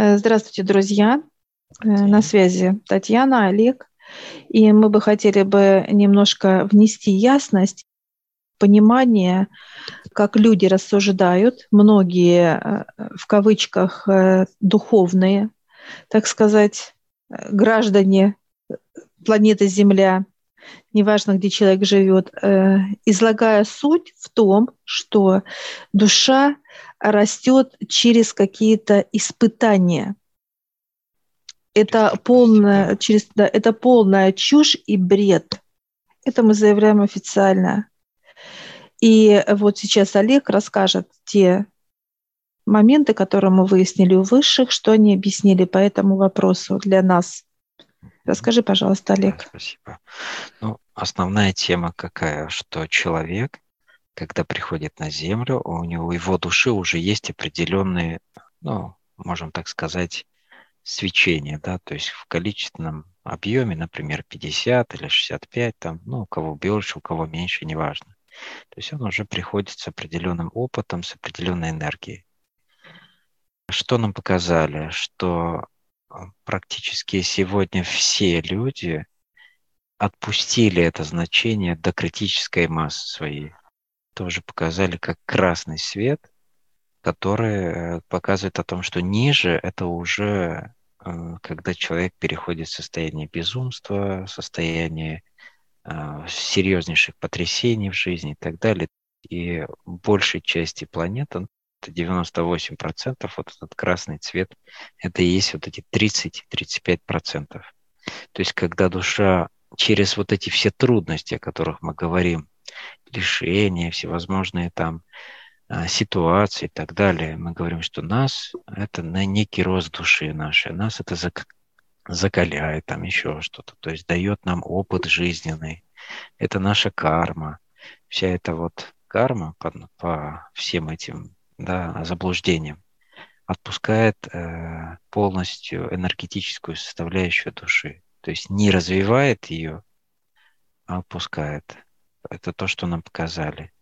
Э, здравствуйте, друзья. Э, на связи Татьяна, Олег. И мы бы хотели бы немножко внести ясность, понимание, как люди рассуждают, многие э, в кавычках духовные, так сказать, граждане планеты Земля, неважно, где человек живет, излагая суть в том, что душа растет через какие-то испытания. Это полная, через, да, это полная чушь и бред. Это мы заявляем официально. И вот сейчас Олег расскажет те моменты, которые мы выяснили у высших, что они объяснили по этому вопросу для нас. Расскажи, пожалуйста, Олег. Да, спасибо. Ну, основная тема какая, что человек когда приходит на Землю, у него, его души уже есть определенные, ну, можем так сказать, свечения, да, то есть в количественном объеме, например, 50 или 65, там, ну, у кого больше, у кого меньше, неважно. То есть он уже приходит с определенным опытом, с определенной энергией. Что нам показали? Что а, практически сегодня все люди отпустили это значение до критической массы своей тоже показали как красный свет, который э, показывает о том, что ниже это уже э, когда человек переходит в состояние безумства, состояние э, серьезнейших потрясений в жизни и так далее. И большей части планеты, это 98%, вот этот красный цвет, это и есть вот эти 30-35%. То есть когда душа через вот эти все трудности, о которых мы говорим, лишения, всевозможные там а, ситуации и так далее. Мы говорим, что нас это на некий рост души нашей, нас это закаляет, там еще что-то, то есть дает нам опыт жизненный. Это наша карма. Вся эта вот карма по, по всем этим да, заблуждениям отпускает э, полностью энергетическую составляющую души. То есть не развивает ее, а опускает. Это то, что нам показали.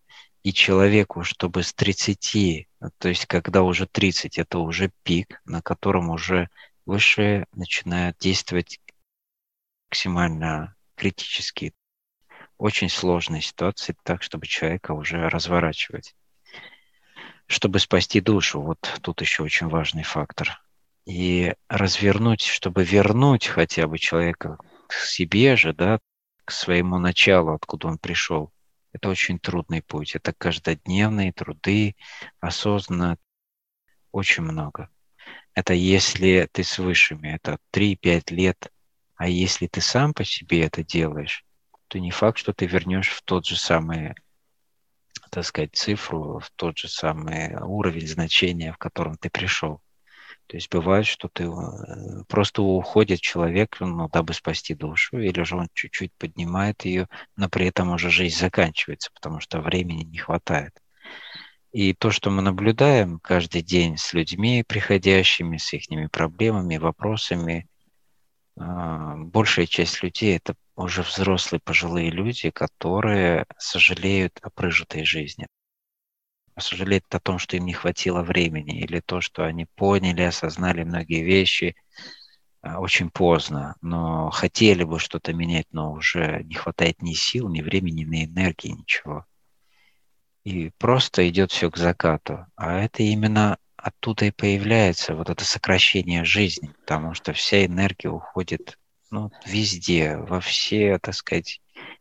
И человеку, чтобы с 30, то есть когда уже 30, это уже пик, на котором уже высшие начинают действовать максимально критически. Очень сложная ситуация, так, чтобы человека уже разворачивать. Чтобы спасти душу, вот тут еще очень важный фактор. И развернуть, чтобы вернуть хотя бы человека к себе же, да, к своему началу, откуда он пришел. Это очень трудный путь. Это каждодневные труды, осознанно, очень много. Это если ты с высшими, это 3-5 лет. А если ты сам по себе это делаешь, то не факт, что ты вернешь в тот же самый, так сказать, цифру, в тот же самый уровень значения, в котором ты пришел. То есть бывает, что ты э, просто уходит человек, ну, дабы спасти душу, или же он чуть-чуть поднимает ее, но при этом уже жизнь заканчивается, потому что времени не хватает. И то, что мы наблюдаем каждый день с людьми, приходящими, с их проблемами, вопросами, а, большая часть людей это уже взрослые пожилые люди, которые сожалеют о прожитой жизни сожалеют о том, что им не хватило времени, или то, что они поняли, осознали многие вещи а, очень поздно, но хотели бы что-то менять, но уже не хватает ни сил, ни времени, ни энергии, ничего. И просто идет все к закату. А это именно оттуда и появляется вот это сокращение жизни, потому что вся энергия уходит ну, везде, во все, так сказать,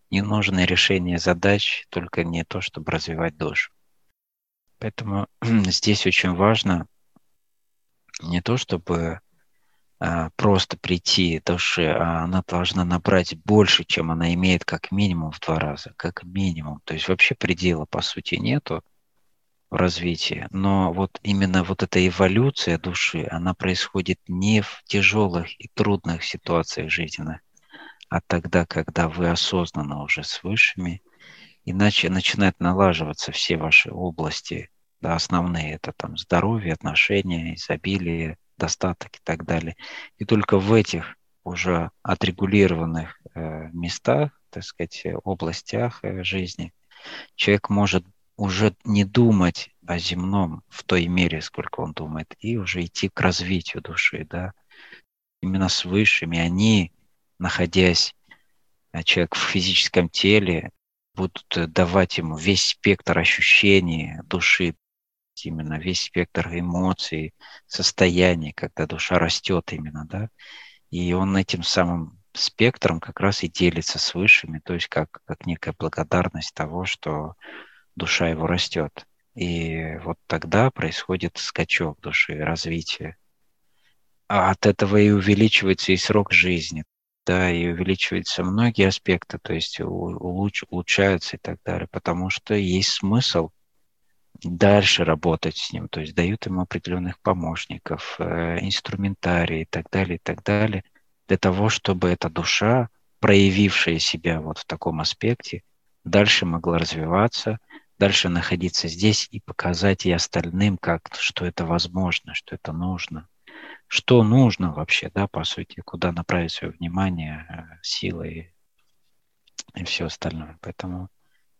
ненужные решения задач, только не то, чтобы развивать душу. Поэтому здесь очень важно не то, чтобы а, просто прийти души, а она должна набрать больше, чем она имеет как минимум в два раза, как минимум. То есть вообще предела, по сути, нету в развитии. Но вот именно вот эта эволюция души, она происходит не в тяжелых и трудных ситуациях жизненных, а тогда, когда вы осознанно уже с высшими – иначе начинают налаживаться все ваши области, да, основные, это там здоровье, отношения, изобилие, достаток и так далее. И только в этих уже отрегулированных э, местах, так сказать, областях э, жизни человек может уже не думать о земном в той мере, сколько он думает, и уже идти к развитию души, да. Именно с высшими они, находясь, э, человек в физическом теле, будут давать ему весь спектр ощущений души, именно весь спектр эмоций, состояний, когда душа растет именно, да. И он этим самым спектром как раз и делится с высшими, то есть как, как некая благодарность того, что душа его растет. И вот тогда происходит скачок души, развитие. А от этого и увеличивается и срок жизни, да, и увеличиваются многие аспекты, то есть улуч, улучшаются и так далее, потому что есть смысл дальше работать с ним, то есть дают ему определенных помощников, э, инструментарий и так далее, и так далее, для того, чтобы эта душа, проявившая себя вот в таком аспекте, дальше могла развиваться, дальше находиться здесь и показать и остальным, как, что это возможно, что это нужно. Что нужно вообще, да, по сути, куда направить свое внимание, э, силы и, все остальное. Поэтому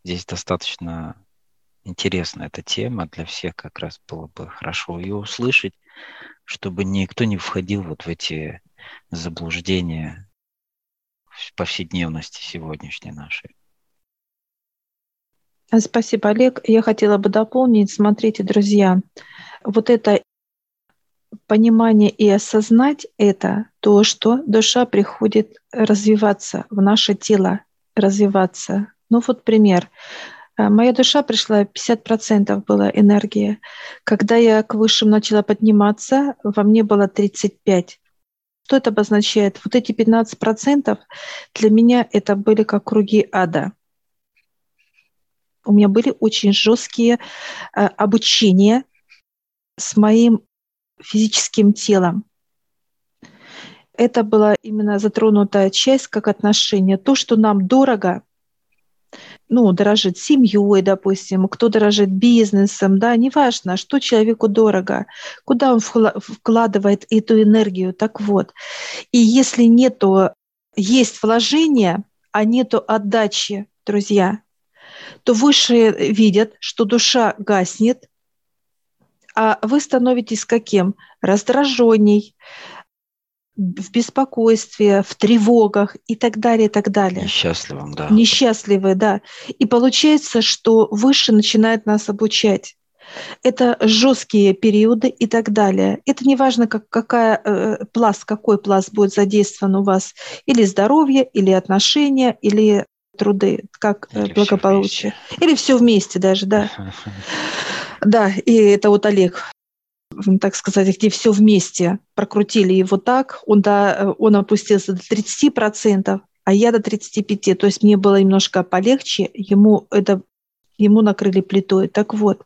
здесь достаточно интересна эта тема для всех как раз было бы хорошо ее услышать, чтобы никто не входил вот в эти заблуждения повседневности сегодняшней нашей. Спасибо, Олег. Я хотела бы дополнить. Смотрите, друзья, вот это понимание и осознать это, то, что душа приходит развиваться в наше тело, развиваться. Ну вот пример. Э, моя душа пришла, 50% была энергии. Когда я к высшим начала подниматься, во мне было 35. Что это обозначает? Вот эти 15% для меня это были как круги ада. У меня были очень жесткие э, обучения с моим физическим телом. Это была именно затронутая часть как отношение. То, что нам дорого, ну, дорожит семьей, допустим, кто дорожит бизнесом, да, неважно, что человеку дорого, куда он вкладывает эту энергию. Так вот, и если нету, есть вложение, а нету отдачи, друзья, то высшие видят, что душа гаснет, а вы становитесь каким? Раздраженней, в беспокойстве, в тревогах и так далее, и так далее. Несчастливым, да. Несчастливые, да. И получается, что выше начинает нас обучать. Это жесткие периоды и так далее. Это не важно, как, какая э, пласт, какой пласт будет задействован у вас. Или здоровье, или отношения, или труды, как э, или благополучие. Все или все вместе даже, да. Да, и это вот Олег так сказать, где все вместе прокрутили его так, он, до, он опустился до 30%, а я до 35%. То есть мне было немножко полегче, ему это ему накрыли плитой. Так вот,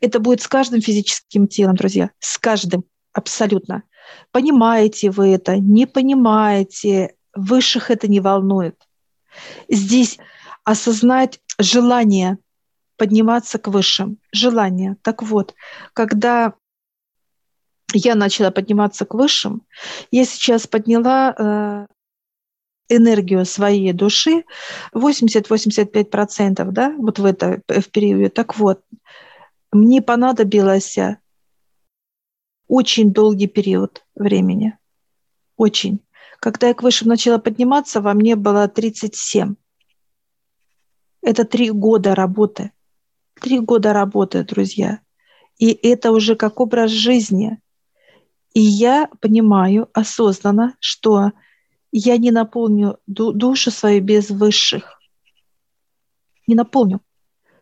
это будет с каждым физическим телом, друзья, с каждым, абсолютно. Понимаете вы это, не понимаете, высших это не волнует. Здесь осознать желание подниматься к высшим, желание. Так вот, когда я начала подниматься к высшим. Я сейчас подняла э, энергию своей души 80-85%, да, вот в это в период. Так вот, мне понадобилось очень долгий период времени. Очень. Когда я к высшим начала подниматься, во мне было 37. Это три года работы. Три года работы, друзья. И это уже как образ жизни – и я понимаю осознанно, что я не наполню душу свою без высших. Не наполню.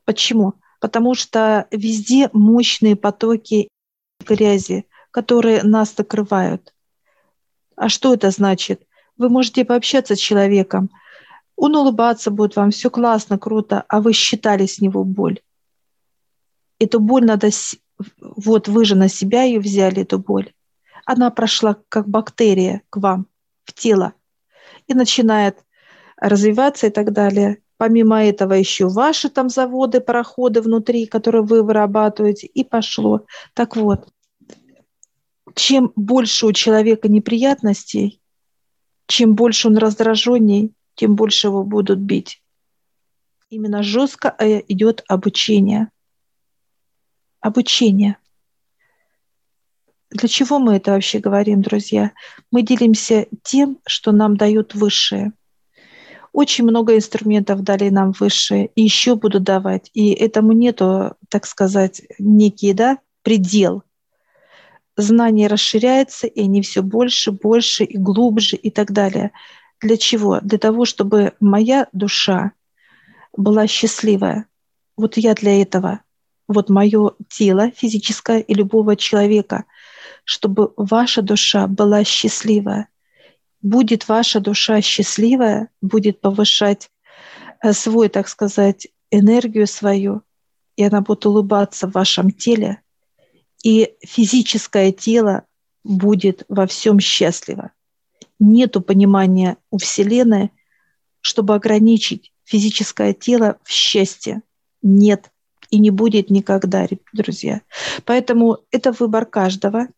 Почему? Потому что везде мощные потоки грязи, которые нас закрывают. А что это значит? Вы можете пообщаться с человеком, он улыбаться будет вам, все классно, круто, а вы считали с него боль. Эту боль надо, вот вы же на себя ее взяли, эту боль она прошла как бактерия к вам в тело и начинает развиваться и так далее. Помимо этого еще ваши там заводы, пароходы внутри, которые вы вырабатываете, и пошло. Так вот, чем больше у человека неприятностей, чем больше он раздраженней, тем больше его будут бить. Именно жестко э, идет обучение. Обучение. Для чего мы это вообще говорим, друзья? Мы делимся тем, что нам дают высшие. Очень много инструментов дали нам высшие, и еще будут давать. И этому нету, так сказать, некий да, предел. Знание расширяется, и они все больше, больше и глубже и так далее. Для чего? Для того, чтобы моя душа была счастливая. Вот я для этого. Вот мое тело физическое и любого человека, чтобы ваша душа была счастливая. Будет ваша душа счастливая, будет повышать э, свой, так сказать, энергию свою, и она будет улыбаться в вашем теле, и физическое тело будет во всем счастливо. Нету понимания у Вселенной, чтобы ограничить физическое тело в счастье. Нет и не будет никогда, друзья. Поэтому это выбор каждого.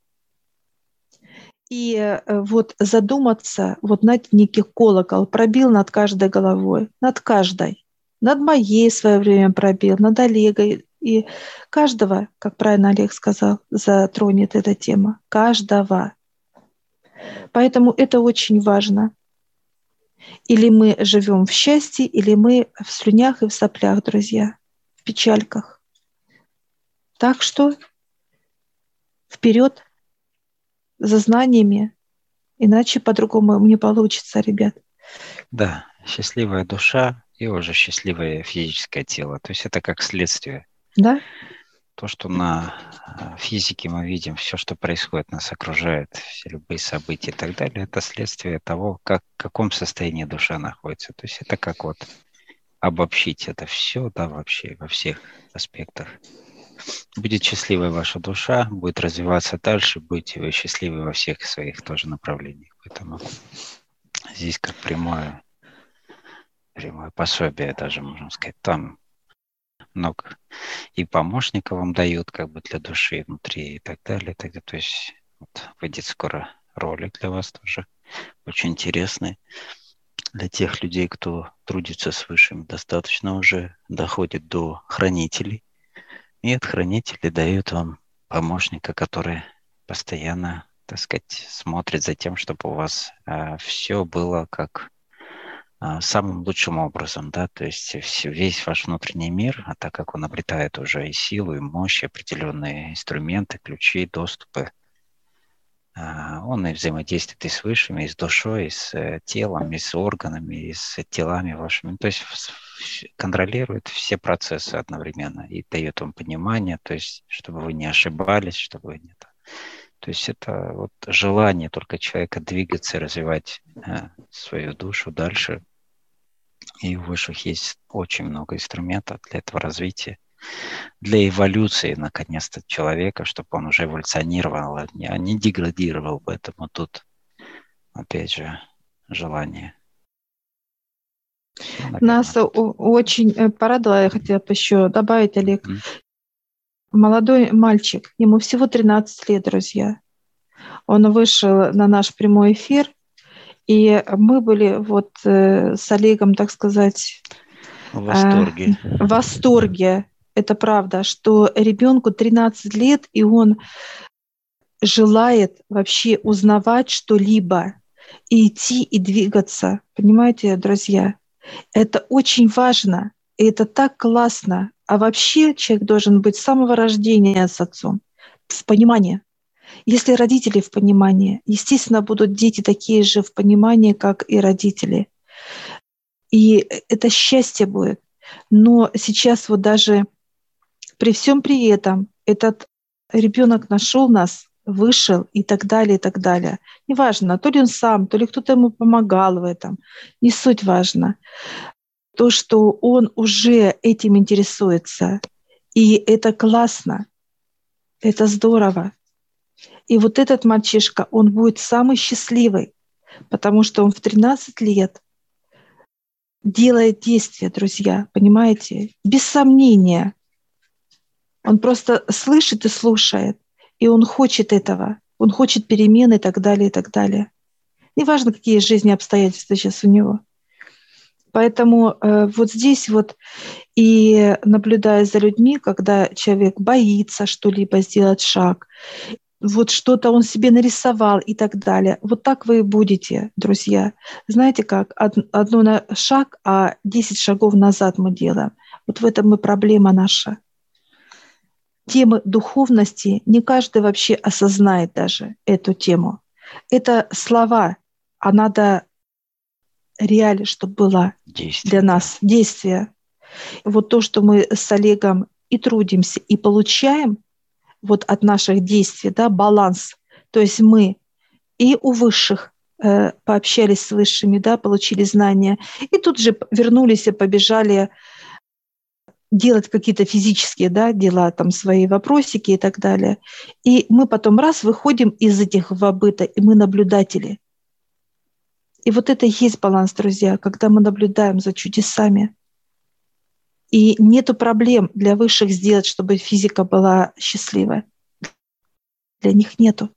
И э, вот задуматься, вот над некий колокол пробил над каждой головой, над каждой. Над моей в свое время пробил, над Олегой. И каждого, как правильно Олег сказал, затронет эта тема. Каждого. Поэтому это очень важно. Или мы живем в счастье, или мы в слюнях и в соплях, друзья, печальках. Так что вперед за знаниями, иначе по-другому не получится, ребят. Да, счастливая душа и уже счастливое физическое тело. То есть это как следствие. Да то, что на э, физике мы видим, все, что происходит, нас окружает, все любые события и так далее, это следствие того, как, в каком состоянии душа находится. То есть это как вот обобщить это все, да, вообще во всех аспектах. Будет счастливая ваша душа, будет развиваться дальше, будете вы счастливы во всех своих тоже направлениях. Поэтому здесь как прямое, прямое пособие даже, можно сказать, там много и помощника вам дают как бы для души внутри и так далее. И так далее. То есть вот, выйдет скоро ролик для вас тоже очень интересный. Для тех людей, кто трудится с высшим, достаточно уже доходит до хранителей. И от хранителей дают вам помощника, который постоянно, так сказать, смотрит за тем, чтобы у вас э, все было как а, самым лучшим образом, да, то есть весь ваш внутренний мир, а так как он обретает уже и силу, и мощь, определенные инструменты, ключи, доступы, а, он и взаимодействует и с высшими, и с душой, и с э, телом, и с органами, и с телами вашими. То есть контролирует все процессы одновременно и дает вам понимание, то есть чтобы вы не ошибались, чтобы вы не... То есть это вот желание только человека двигаться, развивать э, свою душу дальше, и у высших есть очень много инструментов для этого развития, для эволюции, наконец-то, человека, чтобы он уже эволюционировал, а не, а деградировал. Поэтому тут, опять же, желание. Ну, Нас очень э, порадовало, я хотела бы еще добавить, Олег. Mm. Молодой мальчик, ему всего 13 лет, друзья. Он вышел на наш прямой эфир и мы были вот э, с Олегом, так сказать, в восторге. Э, в восторге. Это правда, что ребенку 13 лет, и он желает вообще узнавать что-либо и идти и двигаться. Понимаете, друзья? Это очень важно, и это так классно. А вообще человек должен быть с самого рождения с отцом, в понимании. Если родители в понимании, естественно, будут дети такие же в понимании, как и родители. И это счастье будет. Но сейчас вот даже при всем при этом этот ребенок нашел нас, вышел и так далее, и так далее. Неважно, то ли он сам, то ли кто-то ему помогал в этом. Не суть важно. То, что он уже этим интересуется. И это классно. Это здорово. И вот этот мальчишка, он будет самый счастливый, потому что он в 13 лет делает действия, друзья, понимаете? Без сомнения. Он просто слышит и слушает, и он хочет этого. Он хочет перемены и так далее, и так далее. Неважно, какие жизни обстоятельства сейчас у него. Поэтому э, вот здесь вот и наблюдая за людьми, когда человек боится что-либо сделать шаг, вот что-то он себе нарисовал и так далее. Вот так вы и будете, друзья. Знаете как? Одно на шаг, а 10 шагов назад мы делаем. Вот в этом и проблема наша. Темы духовности не каждый вообще осознает даже эту тему. Это слова, а надо реально, чтобы было действие. для нас действие. Вот то, что мы с Олегом и трудимся, и получаем вот от наших действий, да, баланс. То есть мы и у высших э, пообщались с высшими, да, получили знания, и тут же вернулись и побежали делать какие-то физические да, дела, там свои вопросики и так далее. И мы потом раз выходим из этих вобыта, и мы наблюдатели. И вот это и есть баланс, друзья, когда мы наблюдаем за чудесами. И нету проблем для высших сделать, чтобы физика была счастливая. Для них нету.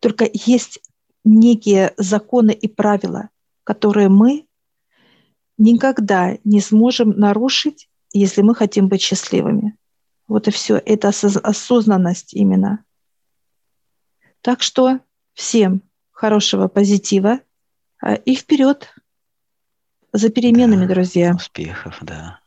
Только есть некие законы и правила, которые мы никогда не сможем нарушить, если мы хотим быть счастливыми. Вот и все. Это осознанность именно. Так что всем хорошего позитива, а, и вперед за переменами, да, друзья. Успехов, да.